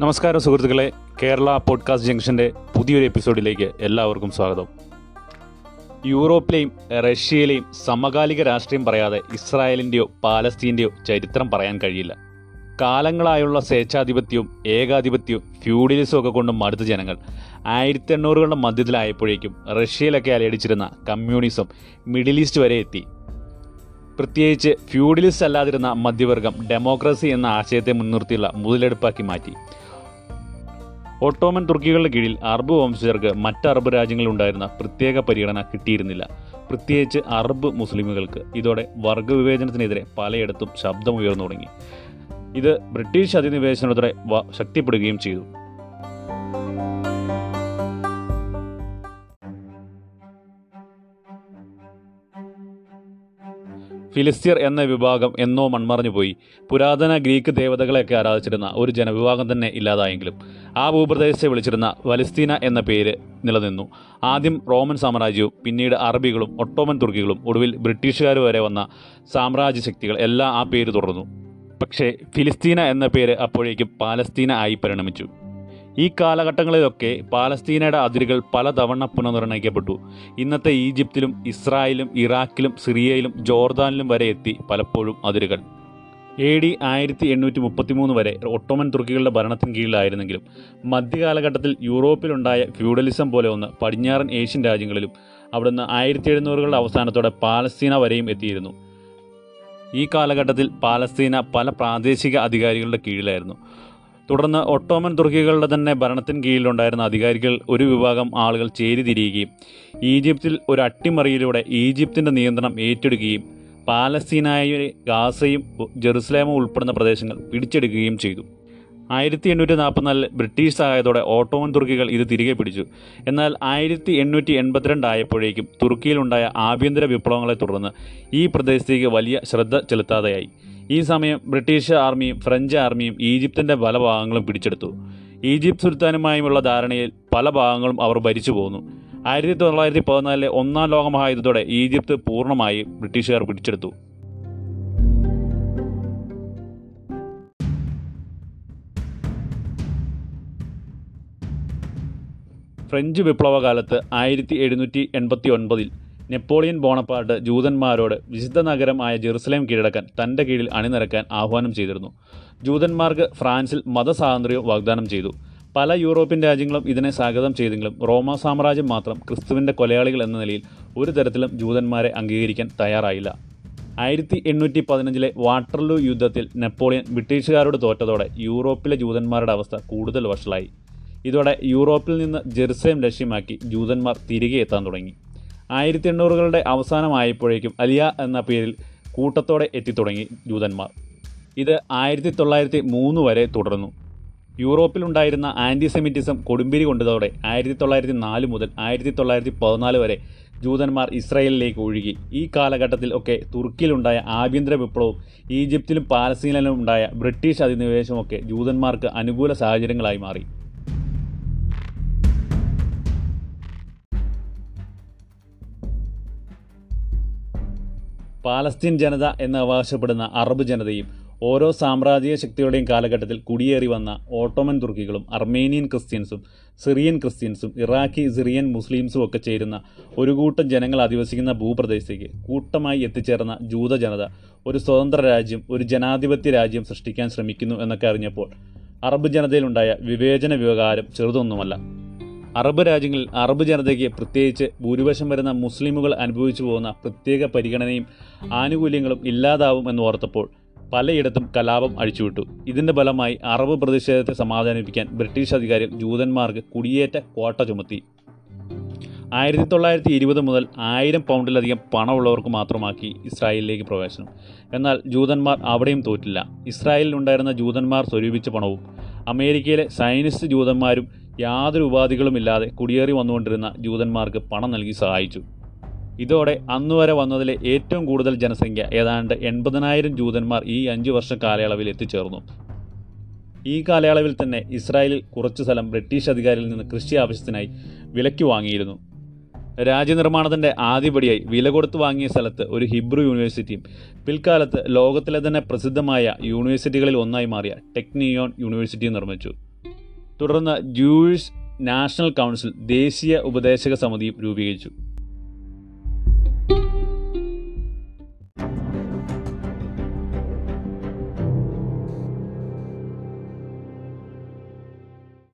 നമസ്കാരം സുഹൃത്തുക്കളെ. കേരള പോഡ്കാസ്റ്റ് ജംഗ്ഷന്റെ പുതിയൊരു എപ്പിസോഡിലേക്ക് എല്ലാവർക്കും സ്വാഗതം. യൂറോപ്പിലെയും റഷ്യയിലെയും സമകാലിക രാഷ്ട്രീയം പറയാതെ ഇസ്രായേലിന്റെയോ പാലസ്തീന്റെയോ ചരിത്രം പറയാൻ കഴിയില്ല. കാലങ്ങളായുള്ള സ്വേച്ഛാധിപത്യവും ഏകാധിപത്യവും ഫ്യൂഡലിസവും ഒക്കെ കൊണ്ട് മടുത്ത ജനങ്ങൾ ആയിരത്തി എണ്ണൂറുകളുടെ മധ്യത്തിലായപ്പോഴേക്കും റഷ്യയിലൊക്കെ അലയടിച്ചിരുന്ന കമ്മ്യൂണിസം മിഡിൽ ഈസ്റ്റ് വരെ എത്തി. പ്രത്യേകിച്ച് ഫ്യൂഡലിസ്റ്റ് അല്ലാതിരുന്ന മധ്യവർഗം ഡെമോക്രസി എന്ന ആശയത്തെ മുൻനിർത്തിയുള്ള മുതലെടുപ്പാക്കി മാറ്റി. ഓട്ടോമൻ തുർക്കികളുടെ കീഴിൽ അറബ് വംശജർക്ക് മറ്റ് അറബ് രാജ്യങ്ങളിലുണ്ടായിരുന്ന പ്രത്യേക പരിഗണന കിട്ടിയിരുന്നില്ല. പ്രത്യേകിച്ച് അറബ് മുസ്ലിമുകൾക്ക്. ഇതോടെ വർഗവിവേചനത്തിനെതിരെ പലയിടത്തും ശബ്ദമുയർന്നു തുടങ്ങി. ഇത് ബ്രിട്ടീഷ് അധിനിവേശനത്തോടെ ശക്തിപ്പെടുകയും ചെയ്തു. ഫിലിസ്തീർ എന്ന വിഭാഗം എന്നോ മൺമറഞ്ഞു പോയി. പുരാതന ഗ്രീക്ക് ദേവതകളെയൊക്കെ ആരാധിച്ചിരുന്ന ഒരു ജനവിഭാഗം തന്നെ ഇല്ലാതായെങ്കിലും ആ ഭൂപ്രദേശത്തെ വിളിച്ചിരുന്ന വലസ്തീന എന്ന പേര് നിലനിന്നു. ആദ്യം റോമൻ സാമ്രാജ്യവും പിന്നീട് അറബികളും ഒട്ടോമൻ തുർക്കികളും ഒടുവിൽ ബ്രിട്ടീഷുകാർ വരെ വന്ന സാമ്രാജ്യ ശക്തികൾ എല്ലാം ആ പേര് തുടർന്നു. പക്ഷേ ഫിലിസ്തീന എന്ന പേര് അപ്പോഴേക്കും പാലസ്തീന ആയി പരിണമിച്ചു. ഈ കാലഘട്ടങ്ങളിലൊക്കെ പാലസ്തീനയുടെ അതിരുകൾ പലതവണ പുനർനിർണയിക്കപ്പെട്ടു. ഇന്നത്തെ ഈജിപ്തിലും ഇസ്രായേലും ഇറാഖിലും സിറിയയിലും ജോർദാനിലും വരെ എത്തി പലപ്പോഴും അതിരുകൾ. എ ഡി ആയിരത്തി എണ്ണൂറ്റി മുപ്പത്തിമൂന്ന് വരെ ഒട്ടോമൻ തുർക്കികളുടെ ഭരണത്തിന് കീഴിലായിരുന്നെങ്കിലും മധ്യകാലഘട്ടത്തിൽ യൂറോപ്പിലുണ്ടായ ഫ്യൂഡലിസം പോലെ ഒന്ന് പടിഞ്ഞാറൻ ഏഷ്യൻ രാജ്യങ്ങളിലും അവിടുന്ന് ആയിരത്തി എഴുന്നൂറുകളുടെ അവസാനത്തോടെ പാലസ്തീന വരെയും എത്തിയിരുന്നു. ഈ കാലഘട്ടത്തിൽ പാലസ്തീന പല പ്രാദേശിക അധികാരികളുടെ കീഴിലായിരുന്നു. തുടർന്ന് ഒട്ടോമൻ തുർക്കികളുടെ തന്നെ ഭരണത്തിന് കീഴിലുണ്ടായിരുന്ന അധികാരികൾ ഒരു വിഭാഗം ആളുകൾ ചേരിതിരിയുകയും ഈജിപ്തിൽ ഒരു അട്ടിമറിയിലൂടെ ഈജിപ്തിന്റെ നിയന്ത്രണം ഏറ്റെടുക്കുകയും പാലസ്തീനായ ഗാസയും ജെറുസലേമും ഉൾപ്പെടുന്ന പ്രദേശങ്ങൾ പിടിച്ചെടുക്കുകയും ചെയ്തു. ആയിരത്തി എണ്ണൂറ്റി നാൽപ്പത്തിനാലിൽ ബ്രിട്ടീഷ് സഹായത്തോടെ ഓട്ടോമൻ തുർക്കികൾ ഇത് തിരികെ പിടിച്ചു. എന്നാൽ ആയിരത്തി എണ്ണൂറ്റി എൺപത്തിരണ്ട് ആയപ്പോഴേക്കും തുർക്കിയിലുണ്ടായ ആഭ്യന്തര വിപ്ലവങ്ങളെ തുടർന്ന് ഈ പ്രദേശത്തേക്ക് വലിയ ശ്രദ്ധ ചെലുത്താതെയായി. ഈ സമയം ബ്രിട്ടീഷ് ആർമിയും ഫ്രഞ്ച് ആർമിയും ഈജിപ്തിന്റെ പല ഭാഗങ്ങളും പിടിച്ചെടുത്തു. ഈജിപ്ത് സുൽത്താനുമായുമുള്ള ധാരണയിൽ പല ഭാഗങ്ങളും അവർ ഭരിച്ചു പോന്നു. ആയിരത്തി തൊള്ളായിരത്തി പതിനാലിലെ ഒന്നാം ലോകമഹായുദ്ധത്തോടെ ഈജിപ്ത് പൂർണമായി ബ്രിട്ടീഷുകാർ പിടിച്ചെടുത്തു. ഫ്രഞ്ച് വിപ്ലവകാലത്ത് ആയിരത്തി എഴുന്നൂറ്റി എൺപത്തി ഒൻപതിൽ നെപ്പോളിയൻ ബോണപ്പാർട്ട് ജൂതന്മാരോട് വിശുദ്ധ നഗരമായ ജെറുസലേം കീഴടക്കാൻ തന്റെ കീഴിൽ അണിനിരക്കാൻ ആഹ്വാനം ചെയ്തിരുന്നു. ജൂതന്മാർക്ക് ഫ്രാൻസിൽ മതസ്വാതന്ത്ര്യവും വാഗ്ദാനം ചെയ്തു. പല യൂറോപ്യൻ രാജ്യങ്ങളും ഇതിനെ സ്വാഗതം ചെയ്തെങ്കിലും റോമ സാമ്രാജ്യം മാത്രം ക്രിസ്തുവിന്റെ കൊലയാളികൾ എന്ന നിലയിൽ ഒരു തരത്തിലും ജൂതന്മാരെ അംഗീകരിക്കാൻ തയ്യാറായില്ല. ആയിരത്തി എണ്ണൂറ്റി പതിനഞ്ചിലെ വാട്ടർലൂ യുദ്ധത്തിൽ നെപ്പോളിയൻ ബ്രിട്ടീഷുകാരോട് തോറ്റതോടെ യൂറോപ്പിലെ ജൂതന്മാരുടെ അവസ്ഥ കൂടുതൽ വഷളായി. ഇതോടെ യൂറോപ്പിൽ നിന്ന് ജെറുസലേം ലക്ഷ്യമാക്കി ജൂതന്മാർ തിരികെ എത്താൻ തുടങ്ങി. ആയിരത്തി എണ്ണൂറുകളുടെ അവസാനമായപ്പോഴേക്കും അലിയ എന്ന പേരിൽ കൂട്ടത്തോടെ എത്തിത്തുടങ്ങി ജൂതന്മാർ. ഇത് ആയിരത്തി തൊള്ളായിരത്തി മൂന്ന് വരെ തുടർന്നു. യൂറോപ്പിലുണ്ടായിരുന്ന ആന്റിസെമിറ്റിസം കൊടുമ്പിരി കൊണ്ടതോടെ ആയിരത്തി തൊള്ളായിരത്തി നാല് മുതൽ ആയിരത്തി തൊള്ളായിരത്തി പതിനാല് വരെ ജൂതന്മാർ ഇസ്രായേലിലേക്ക് ഒഴുകി. ഈ കാലഘട്ടത്തിൽ ഒക്കെ തുർക്കിയിലുണ്ടായ ആഭ്യന്തര വിപ്ലവവും ഈജിപ്തിലും പാലസ്തീനിലും ഉണ്ടായ ബ്രിട്ടീഷ് അധിനിവേശമൊക്കെ ജൂതന്മാർക്ക് അനുകൂല സാഹചര്യങ്ങളായി മാറി. പാലസ്തീൻ ജനത എന്ന് അവകാശപ്പെടുന്ന അറബ് ജനതയും ഓരോ സാമ്രാജ്യ ശക്തിയുടെയും കാലഘട്ടത്തിൽ കുടിയേറി വന്ന ഓട്ടോമൻ തുർക്കികളും അർമേനിയൻ ക്രിസ്ത്യൻസും സിറിയൻ ക്രിസ്ത്യൻസും ഇറാഖി സിറിയൻ മുസ്ലിംസും ഒക്കെ ചേരുന്ന ഒരു കൂട്ടം ജനങ്ങൾ അധിവസിക്കുന്ന ഭൂപ്രദേശത്തേക്ക് കൂട്ടമായി എത്തിച്ചേർന്ന ജൂത ജനത ഒരു സ്വതന്ത്ര രാജ്യം ഒരു ജനാധിപത്യ രാജ്യം സൃഷ്ടിക്കാൻ ശ്രമിക്കുന്നു എന്നൊക്കെ അറിഞ്ഞപ്പോൾ അറബ് ജനതയിലുണ്ടായ വിവേചന വികാരം ചെറുതൊന്നുമല്ല. അറബ് രാജ്യങ്ങളിൽ അറബ് ജനതയ്ക്ക് പ്രത്യേകിച്ച് ഭൂരിപക്ഷം വരുന്ന മുസ്ലിമുകൾ അനുഭവിച്ചു പോകുന്ന പ്രത്യേക പരിഗണനയും ആനുകൂല്യങ്ങളും ഇല്ലാതാവും എന്ന് ഓർത്തപ്പോൾ പലയിടത്തും കലാപം അഴിച്ചുവിട്ടു. ഇതിന്റെ ഫലമായി അറബ് പ്രതിഷേധത്തെ സമാധാനിപ്പിക്കാൻ ബ്രിട്ടീഷ് അധികാരി ജൂതന്മാർക്ക് കുടിയേറ്റ കോട്ട ചുമത്തി. ആയിരത്തി തൊള്ളായിരത്തി ഇരുപത് മുതൽ ആയിരം പൗണ്ടിലധികം പണമുള്ളവർക്ക് മാത്രമാക്കി ഇസ്രായേലിലേക്ക് പ്രവേശനം. എന്നാൽ ജൂതന്മാർ അവിടെയും തോറ്റില്ല. ഇസ്രായേലിൽ ഉണ്ടായിരുന്ന ജൂതന്മാർ സ്വരൂപിച്ച പണവും അമേരിക്കയിലെ സൈനിസ്റ്റ് ജൂതന്മാരും യാതൊരു ഉപാധികളുമില്ലാതെ കുടിയേറി വന്നുകൊണ്ടിരുന്ന ജൂതന്മാർക്ക് പണം നൽകി സഹായിച്ചു. ഇതോടെ അന്നുവരെ വന്നതിലെ ഏറ്റവും കൂടുതൽ ജനസംഖ്യ ഏതാണ്ട് എൺപതിനായിരം ജൂതന്മാർ ഈ അഞ്ചു വർഷ കാലയളവിൽ എത്തിച്ചേർന്നു. ഈ കാലയളവിൽ തന്നെ ഇസ്രായേലിൽ കുറച്ചു സ്ഥലം ബ്രിട്ടീഷ് അധികാരിയിൽ നിന്ന് കൃഷി ആവശ്യത്തിനായി വിലയ്ക്ക് വാങ്ങിയിരുന്നു. രാജ്യനിർമ്മാണത്തിന്റെ ആദ്യപടിയായി വില കൊടുത്തു വാങ്ങിയ സ്ഥലത്ത് ഒരു ഹിബ്രു യൂണിവേഴ്സിറ്റിയും പിൽക്കാലത്ത് ലോകത്തിലെ തന്നെ പ്രസിദ്ധമായ യൂണിവേഴ്സിറ്റികളിൽ ഒന്നായി മാറിയ ടെക്നിയോൺ യൂണിവേഴ്സിറ്റിയും നിർമ്മിച്ചു. തുടർന്ന് ജൂയിഷ് നാഷണൽ കൗൺസിൽ ദേശീയ ഉപദേശക സമിതിയും രൂപീകരിച്ചു.